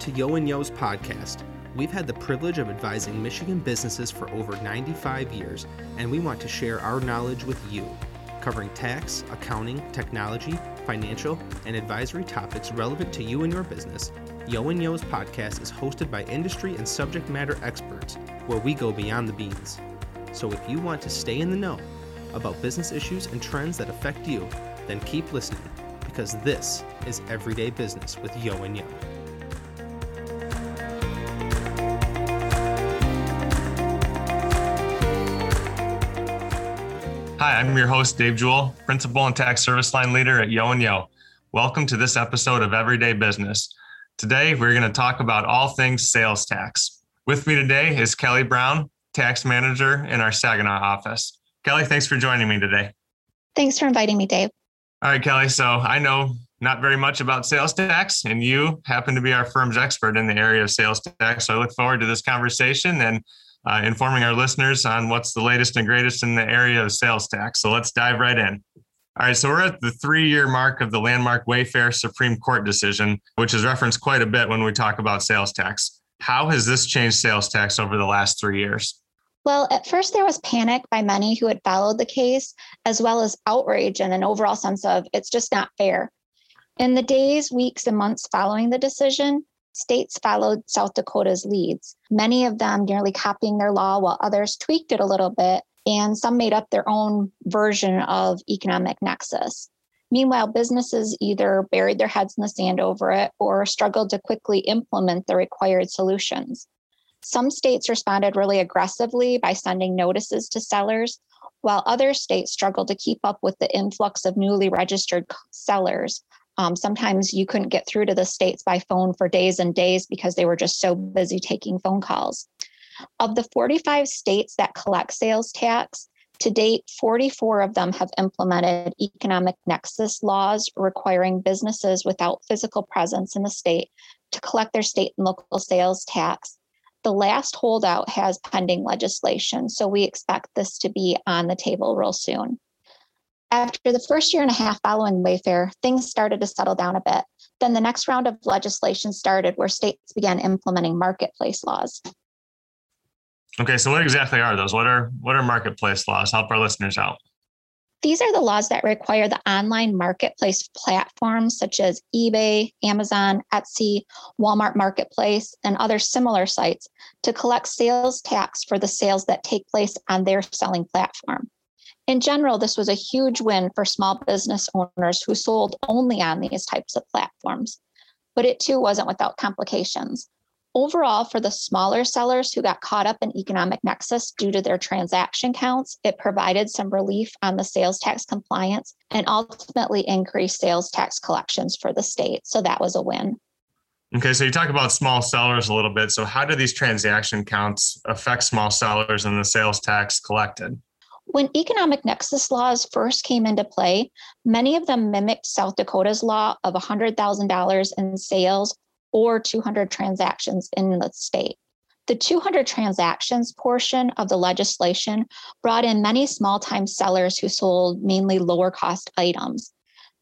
to Yeo and Yeo's podcast. We've had the privilege of advising Michigan businesses for over 95 years, and we want to share our knowledge with you, covering tax, accounting, technology, financial, and advisory topics relevant to you and your business. Yeo and Yeo's podcast is hosted by industry and subject matter experts, where we go beyond the beans. So if you want to stay in the know about business issues and trends that affect you, then keep listening because this is Everyday Business with Yeo and Yeo. Hi, I'm your host, Dave Jewell, Principal and Tax Service Line Leader at Yeo and Yeo. Welcome to this episode of Everyday Business. Today, we're going to talk about all things sales tax. With me today is Kelly Brown, Tax Manager in our Saginaw office. Kelly, thanks for joining me today. Thanks for inviting me, Dave. All right, Kelly. So I know not very much about sales tax, and you happen to be our firm's expert in the area of sales tax. So I look forward to this conversation and uh, informing our listeners on what's the latest and greatest in the area of sales tax. So let's dive right in. All right, so we're at the three year mark of the landmark Wayfair Supreme Court decision, which is referenced quite a bit when we talk about sales tax. How has this changed sales tax over the last three years? Well, at first there was panic by many who had followed the case, as well as outrage and an overall sense of it's just not fair. In the days, weeks, and months following the decision, states followed South Dakota's leads, many of them nearly copying their law, while others tweaked it a little bit, and some made up their own version of economic nexus. Meanwhile, businesses either buried their heads in the sand over it or struggled to quickly implement the required solutions. Some states responded really aggressively by sending notices to sellers, while other states struggled to keep up with the influx of newly registered sellers um, sometimes you couldn't get through to the states by phone for days and days because they were just so busy taking phone calls. Of the 45 states that collect sales tax, to date, 44 of them have implemented economic nexus laws requiring businesses without physical presence in the state to collect their state and local sales tax. The last holdout has pending legislation, so we expect this to be on the table real soon. After the first year and a half following Wayfair, things started to settle down a bit. Then the next round of legislation started where states began implementing marketplace laws. Okay, so what exactly are those? What are what are marketplace laws? Help our listeners out. These are the laws that require the online marketplace platforms such as eBay, Amazon, Etsy, Walmart Marketplace, and other similar sites to collect sales tax for the sales that take place on their selling platform. In general, this was a huge win for small business owners who sold only on these types of platforms. But it too wasn't without complications. Overall, for the smaller sellers who got caught up in economic nexus due to their transaction counts, it provided some relief on the sales tax compliance and ultimately increased sales tax collections for the state. So that was a win. Okay, so you talk about small sellers a little bit. So, how do these transaction counts affect small sellers and the sales tax collected? When economic nexus laws first came into play, many of them mimicked South Dakota's law of $100,000 in sales or 200 transactions in the state. The 200 transactions portion of the legislation brought in many small time sellers who sold mainly lower cost items.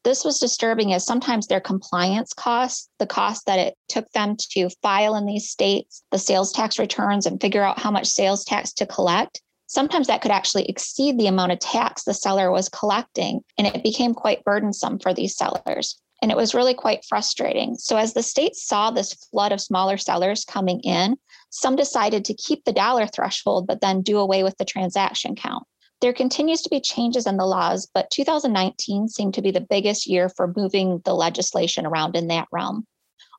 This was disturbing as sometimes their compliance costs, the cost that it took them to file in these states, the sales tax returns, and figure out how much sales tax to collect, sometimes that could actually exceed the amount of tax the seller was collecting. And it became quite burdensome for these sellers. And it was really quite frustrating. So, as the state saw this flood of smaller sellers coming in, some decided to keep the dollar threshold, but then do away with the transaction count. There continues to be changes in the laws, but 2019 seemed to be the biggest year for moving the legislation around in that realm.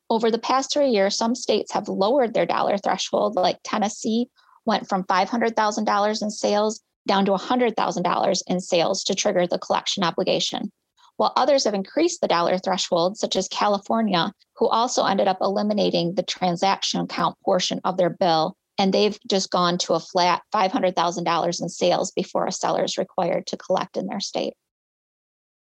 Over the past three years, some states have lowered their dollar threshold, like Tennessee went from $500,000 in sales down to $100,000 in sales to trigger the collection obligation. While others have increased the dollar threshold, such as California, who also ended up eliminating the transaction count portion of their bill, and they've just gone to a flat $500,000 in sales before a seller is required to collect in their state.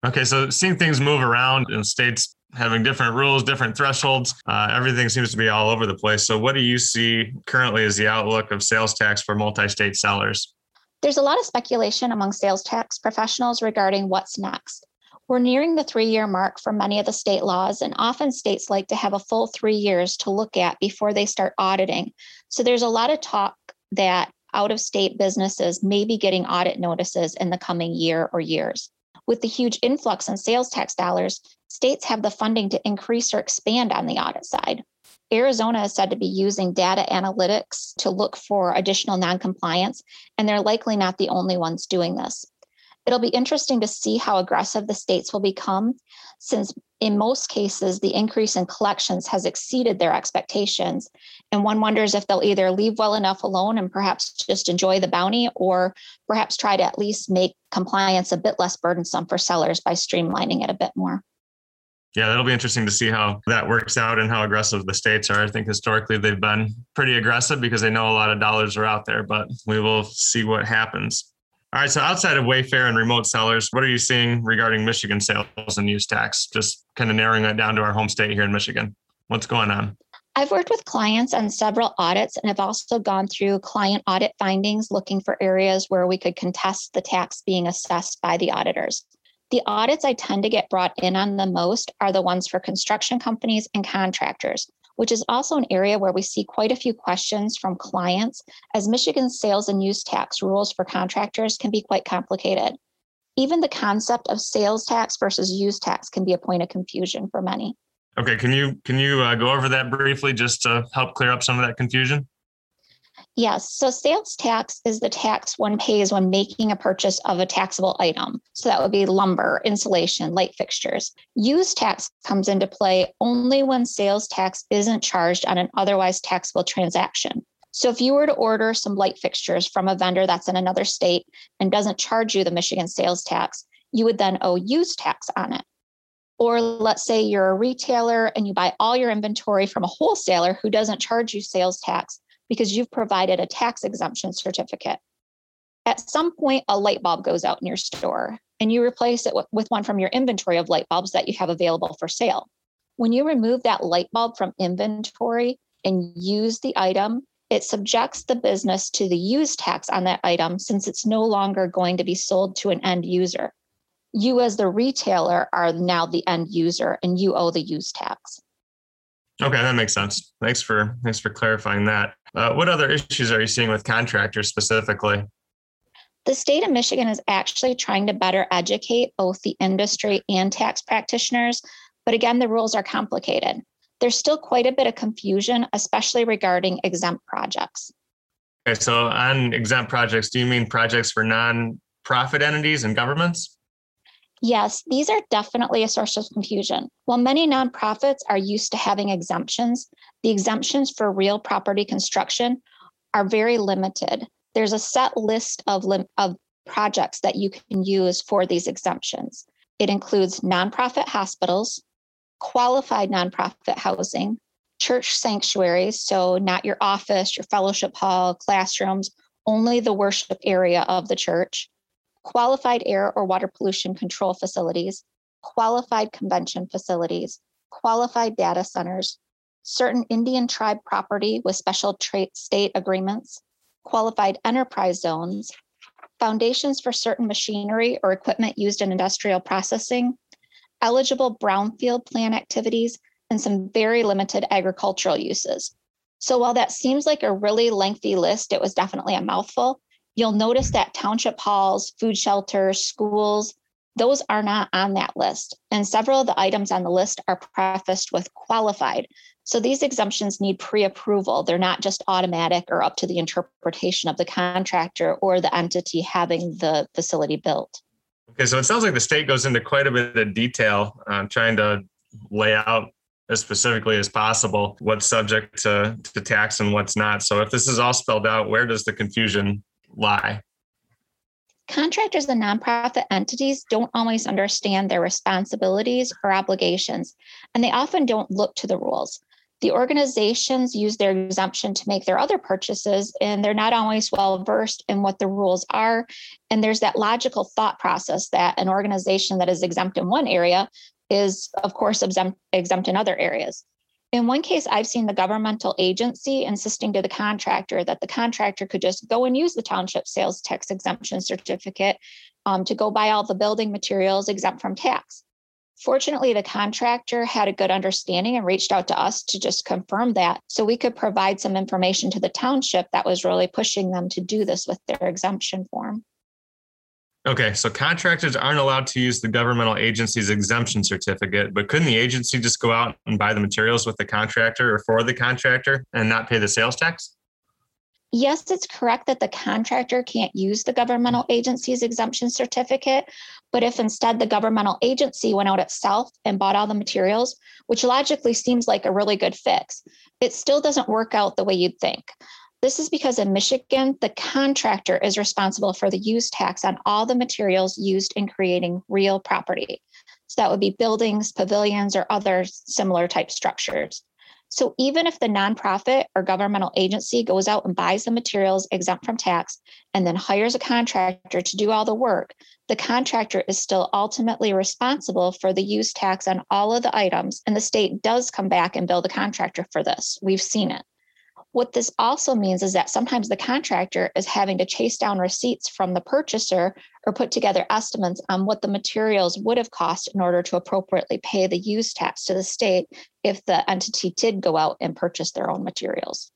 Okay, so seeing things move around in states having different rules, different thresholds. Uh, everything seems to be all over the place. So, what do you see currently as the outlook of sales tax for multi state sellers? There's a lot of speculation among sales tax professionals regarding what's next. We're nearing the three year mark for many of the state laws, and often states like to have a full three years to look at before they start auditing. So there's a lot of talk that out of state businesses may be getting audit notices in the coming year or years. With the huge influx in sales tax dollars, states have the funding to increase or expand on the audit side. Arizona is said to be using data analytics to look for additional noncompliance, and they're likely not the only ones doing this. It'll be interesting to see how aggressive the states will become, since in most cases, the increase in collections has exceeded their expectations. And one wonders if they'll either leave well enough alone and perhaps just enjoy the bounty, or perhaps try to at least make compliance a bit less burdensome for sellers by streamlining it a bit more. Yeah, that'll be interesting to see how that works out and how aggressive the states are. I think historically they've been pretty aggressive because they know a lot of dollars are out there, but we will see what happens. All right. So outside of Wayfair and remote sellers, what are you seeing regarding Michigan sales and use tax? Just kind of narrowing that down to our home state here in Michigan. What's going on? I've worked with clients on several audits and have also gone through client audit findings looking for areas where we could contest the tax being assessed by the auditors. The audits I tend to get brought in on the most are the ones for construction companies and contractors, which is also an area where we see quite a few questions from clients, as Michigan's sales and use tax rules for contractors can be quite complicated. Even the concept of sales tax versus use tax can be a point of confusion for many. Okay, can you can you uh, go over that briefly just to help clear up some of that confusion? Yes. So sales tax is the tax one pays when making a purchase of a taxable item. So that would be lumber, insulation, light fixtures. Use tax comes into play only when sales tax isn't charged on an otherwise taxable transaction. So if you were to order some light fixtures from a vendor that's in another state and doesn't charge you the Michigan sales tax, you would then owe use tax on it. Or let's say you're a retailer and you buy all your inventory from a wholesaler who doesn't charge you sales tax because you've provided a tax exemption certificate. At some point, a light bulb goes out in your store and you replace it with one from your inventory of light bulbs that you have available for sale. When you remove that light bulb from inventory and use the item, it subjects the business to the use tax on that item since it's no longer going to be sold to an end user. You, as the retailer, are now the end user and you owe the use tax. Okay, that makes sense. Thanks for thanks for clarifying that. Uh, what other issues are you seeing with contractors specifically? The state of Michigan is actually trying to better educate both the industry and tax practitioners, but again, the rules are complicated. There's still quite a bit of confusion, especially regarding exempt projects. Okay, so on exempt projects, do you mean projects for non-profit entities and governments? Yes, these are definitely a source of confusion. While many nonprofits are used to having exemptions, the exemptions for real property construction are very limited. There's a set list of, lim- of projects that you can use for these exemptions. It includes nonprofit hospitals, qualified nonprofit housing, church sanctuaries, so not your office, your fellowship hall, classrooms, only the worship area of the church, qualified air or water pollution control facilities, qualified convention facilities, qualified data centers, certain Indian tribe property with special tra- state agreements, qualified enterprise zones, foundations for certain machinery or equipment used in industrial processing, eligible brownfield plan activities, and some very limited agricultural uses. So while that seems like a really lengthy list, it was definitely a mouthful. You'll notice that township halls, food shelters, schools, those are not on that list. And several of the items on the list are prefaced with qualified. So these exemptions need pre approval. They're not just automatic or up to the interpretation of the contractor or the entity having the facility built. Okay, so it sounds like the state goes into quite a bit of detail trying to lay out as specifically as possible what's subject to, to tax and what's not. So if this is all spelled out, where does the confusion lie? Contractors and nonprofit entities don't always understand their responsibilities or obligations, and they often don't look to the rules. The organizations use their exemption to make their other purchases, and they're not always well versed in what the rules are. And there's that logical thought process that an organization that is exempt in one area is, of course, exempt, exempt in other areas. In one case, I've seen the governmental agency insisting to the contractor that the contractor could just go and use the township sales tax exemption certificate um, to go buy all the building materials exempt from tax. Fortunately, the contractor had a good understanding and reached out to us to just confirm that so we could provide some information to the township that was really pushing them to do this with their exemption form. Okay, so contractors aren't allowed to use the governmental agency's exemption certificate, but couldn't the agency just go out and buy the materials with the contractor or for the contractor and not pay the sales tax? Yes, it's correct that the contractor can't use the governmental agency's exemption certificate, but if instead the governmental agency went out itself and bought all the materials, which logically seems like a really good fix, it still doesn't work out the way you'd think. This is because in Michigan, the contractor is responsible for the use tax on all the materials used in creating real property. So that would be buildings, pavilions, or other similar type structures. So even if the nonprofit or governmental agency goes out and buys the materials exempt from tax and then hires a contractor to do all the work, the contractor is still ultimately responsible for the use tax on all of the items. And the state does come back and bill the contractor for this. We've seen it. What this also means is that sometimes the contractor is having to chase down receipts from the purchaser or put together estimates on what the materials would have cost in order to appropriately pay the use tax to the state if the entity did go out and purchase their own materials.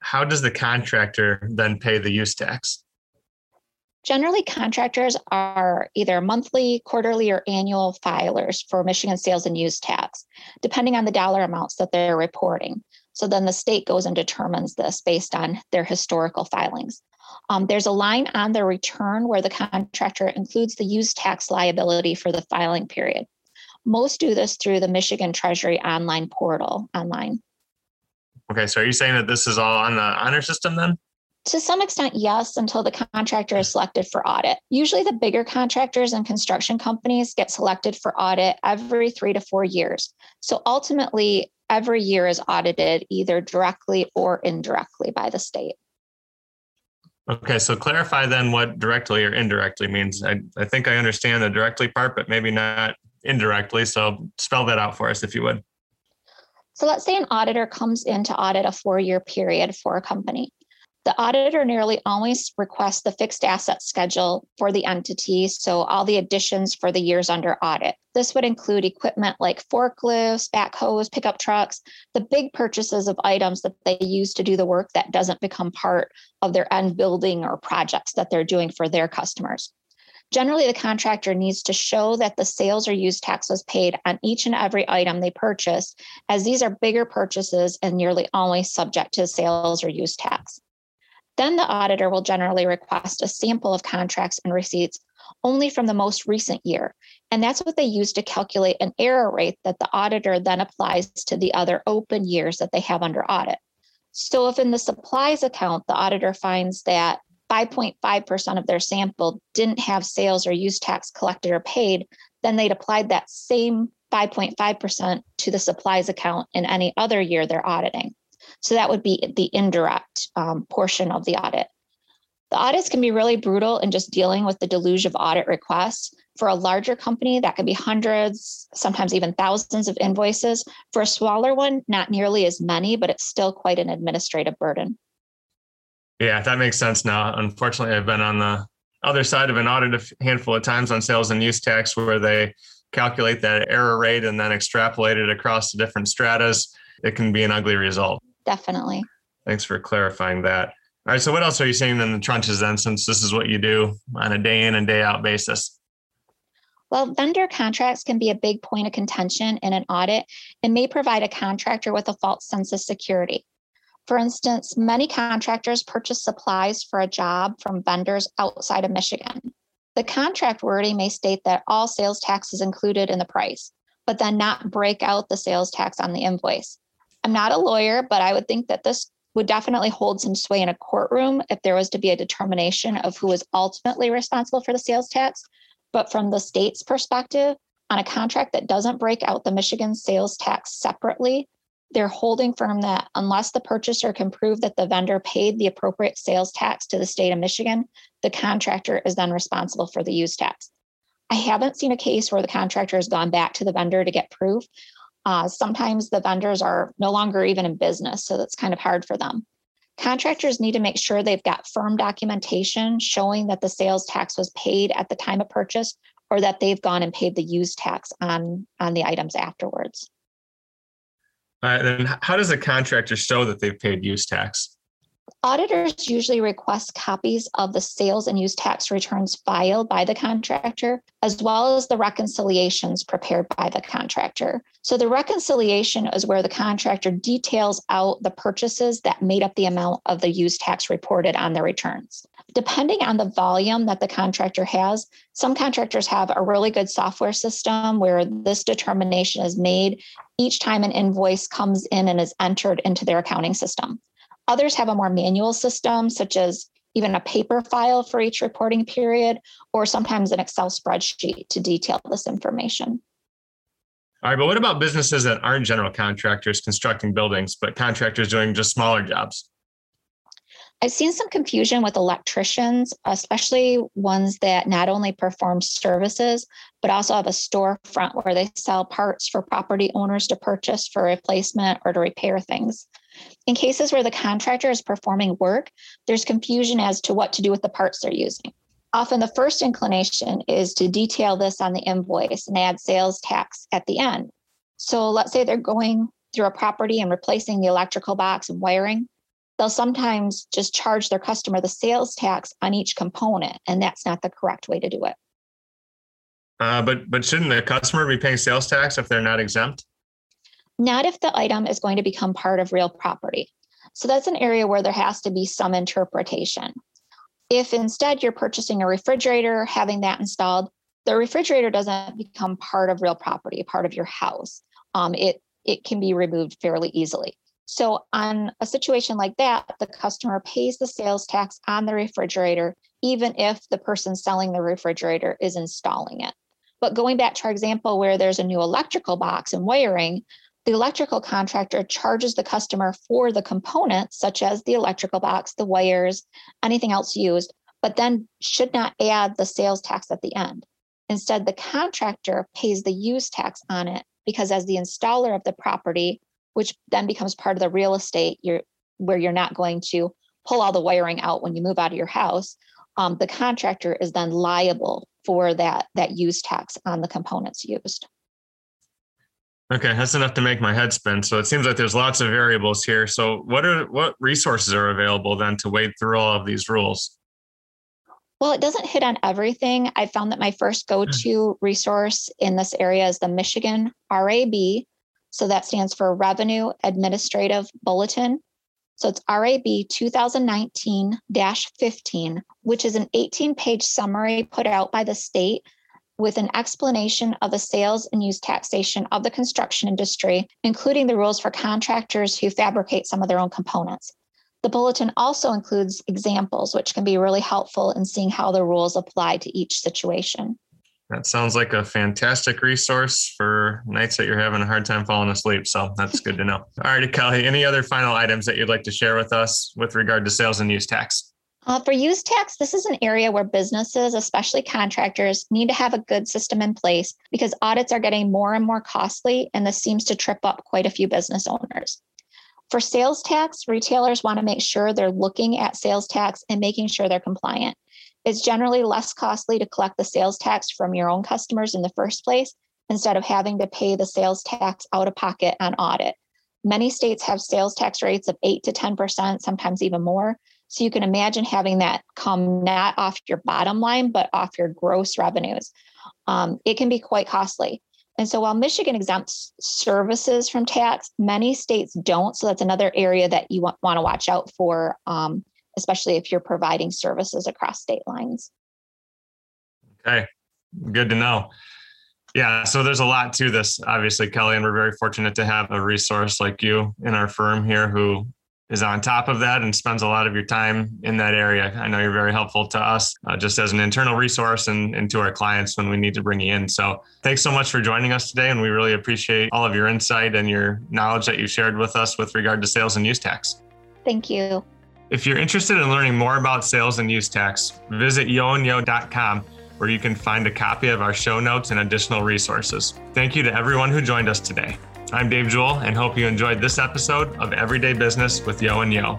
How does the contractor then pay the use tax? Generally, contractors are either monthly, quarterly, or annual filers for Michigan sales and use tax, depending on the dollar amounts that they're reporting. So then the state goes and determines this based on their historical filings. Um, there's a line on the return where the contractor includes the use tax liability for the filing period. Most do this through the Michigan Treasury online portal online. Okay, so are you saying that this is all on the honor system then? To some extent, yes, until the contractor is selected for audit. Usually, the bigger contractors and construction companies get selected for audit every three to four years. So ultimately, every year is audited either directly or indirectly by the state. Okay, so clarify then what directly or indirectly means. I, I think I understand the directly part, but maybe not indirectly. So spell that out for us if you would. So let's say an auditor comes in to audit a four year period for a company. The auditor nearly always requests the fixed asset schedule for the entity, so all the additions for the years under audit. This would include equipment like forklifts, backhoes, pickup trucks, the big purchases of items that they use to do the work that doesn't become part of their end building or projects that they're doing for their customers. Generally, the contractor needs to show that the sales or use tax was paid on each and every item they purchase, as these are bigger purchases and nearly always subject to sales or use tax. Then the auditor will generally request a sample of contracts and receipts only from the most recent year. And that's what they use to calculate an error rate that the auditor then applies to the other open years that they have under audit. So if in the supplies account, the auditor finds that 5.5% of their sample didn't have sales or use tax collected or paid, then they'd apply that same 5.5% to the supplies account in any other year they're auditing. So that would be the indirect um, portion of the audit. The audits can be really brutal in just dealing with the deluge of audit requests. For a larger company, that could be hundreds, sometimes even thousands of invoices. For a smaller one, not nearly as many, but it's still quite an administrative burden. Yeah, that makes sense now. Unfortunately, I've been on the other side of an audit a handful of times on sales and use tax where they calculate that error rate and then extrapolate it across the different stratas. It can be an ugly result definitely. Thanks for clarifying that. All right. So, what else are you seeing in the trenches then, since this is what you do on a day in and day out basis? Well, vendor contracts can be a big point of contention in an audit and may provide a contractor with a false sense of security. For instance, many contractors purchase supplies for a job from vendors outside of Michigan. The contract wording may state that all sales tax is included in the price, but then not break out the sales tax on the invoice. I'm not a lawyer, but I would think that this would definitely hold some sway in a courtroom if there was to be a determination of who is ultimately responsible for the sales tax. But from the state's perspective, on a contract that doesn't break out the Michigan sales tax separately, they're holding firm that unless the purchaser can prove that the vendor paid the appropriate sales tax to the state of Michigan, the contractor is then responsible for the use tax. I haven't seen a case where the contractor has gone back to the vendor to get proof, uh, sometimes the vendors are no longer even in business, so that's kind of hard for them. Contractors need to make sure they've got firm documentation showing that the sales tax was paid at the time of purchase or that they've gone and paid the use tax on, on the items afterwards. All right, then how does a contractor show that they've paid use tax? Auditors usually request copies of the sales and use tax returns filed by the contractor, as well as the reconciliations prepared by the contractor. So, the reconciliation is where the contractor details out the purchases that made up the amount of the use tax reported on the returns. Depending on the volume that the contractor has, some contractors have a really good software system where this determination is made each time an invoice comes in and is entered into their accounting system. Others have a more manual system, such as even a paper file for each reporting period, or sometimes an Excel spreadsheet to detail this information. All right, but what about businesses that aren't general contractors constructing buildings, but contractors doing just smaller jobs? I've seen some confusion with electricians, especially ones that not only perform services, but also have a storefront where they sell parts for property owners to purchase for replacement or to repair things. In cases where the contractor is performing work, there's confusion as to what to do with the parts they're using. Often the first inclination is to detail this on the invoice and add sales tax at the end. So let's say they're going through a property and replacing the electrical box and wiring. They'll sometimes just charge their customer the sales tax on each component, and that's not the correct way to do it. Uh, but but shouldn't the customer be paying sales tax if they're not exempt? Not if the item is going to become part of real property. So that's an area where there has to be some interpretation. If instead you're purchasing a refrigerator, having that installed, the refrigerator doesn't become part of real property, part of your house. Um, it it can be removed fairly easily. So on a situation like that, the customer pays the sales tax on the refrigerator, even if the person selling the refrigerator is installing it. But going back to our example where there's a new electrical box and wiring, the electrical contractor charges the customer for the components, such as the electrical box, the wires, anything else used, but then should not add the sales tax at the end. Instead, the contractor pays the use tax on it because, as the installer of the property, which then becomes part of the real estate, you're, where you're not going to pull all the wiring out when you move out of your house, um, the contractor is then liable for that, that use tax on the components used. Okay, that's enough to make my head spin. So it seems like there's lots of variables here. So what are what resources are available then to wade through all of these rules? Well, it doesn't hit on everything. I found that my first hmm. go-to resource in this area is the Michigan RAB. So that stands for Revenue Administrative Bulletin. So it's RAB 2019 15, which is an 18 page summary put out by the state with an explanation of the sales and use taxation of the construction industry, including the rules for contractors who fabricate some of their own components. The bulletin also includes examples, which can be really helpful in seeing how the rules apply to each situation. That sounds like a fantastic resource for nights that you're having a hard time falling asleep. So that's good to know. All right, Kelly, any other final items that you'd like to share with us with regard to sales and use tax? Uh, for use tax, this is an area where businesses, especially contractors, need to have a good system in place because audits are getting more and more costly, and this seems to trip up quite a few business owners. For sales tax, retailers want to make sure they're looking at sales tax and making sure they're compliant. It's generally less costly to collect the sales tax from your own customers in the first place instead of having to pay the sales tax out of pocket on audit. Many states have sales tax rates of 8 to 10%, sometimes even more. So you can imagine having that come not off your bottom line, but off your gross revenues. Um, it can be quite costly. And so while Michigan exempts services from tax, many states don't. So that's another area that you want, want to watch out for, um, especially if you're providing services across state lines. Okay, good to know. Yeah, so there's a lot to this, obviously, Kelly, and we're very fortunate to have a resource like you in our firm here who is on top of that and spends a lot of your time in that area. I know you're very helpful to us uh, just as an internal resource and, and to our clients when we need to bring you in. So thanks so much for joining us today. And we really appreciate all of your insight and your knowledge that you shared with us with regard to sales and use tax. Thank you. If you're interested in learning more about sales and use tax, visit yeoandyeo.com where you can find a copy of our show notes and additional resources. Thank you to everyone who joined us today. I'm Dave Jewell and hope you enjoyed this episode of Everyday Business with Yeo and Yeo.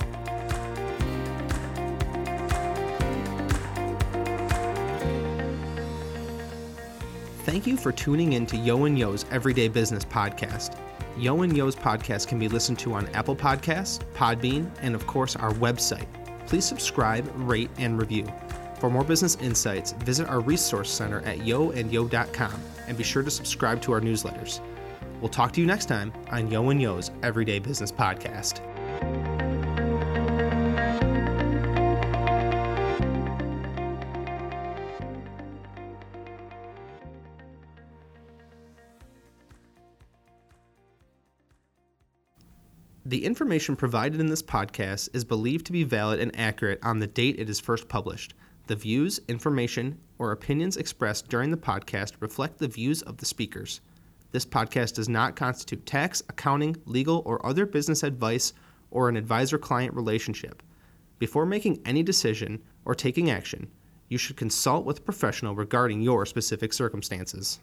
Thank you for tuning in to Yeo and Yeo's Everyday Business podcast. Yeo and Yeo's podcast can be listened to on Apple Podcasts, Podbean, and of course our website. Please subscribe, rate, and review. For more business insights, visit our resource center at yeoandyeo.com, and be sure to subscribe to our newsletters. We'll talk to you next time on Yeo and Yeo's Everyday Business Podcast. The information provided in this podcast is believed to be valid and accurate on the date it is first published. The views, information, or opinions expressed during the podcast reflect the views of the speakers. This podcast does not constitute tax, accounting, legal, or other business advice or an advisor client relationship. Before making any decision or taking action, you should consult with a professional regarding your specific circumstances.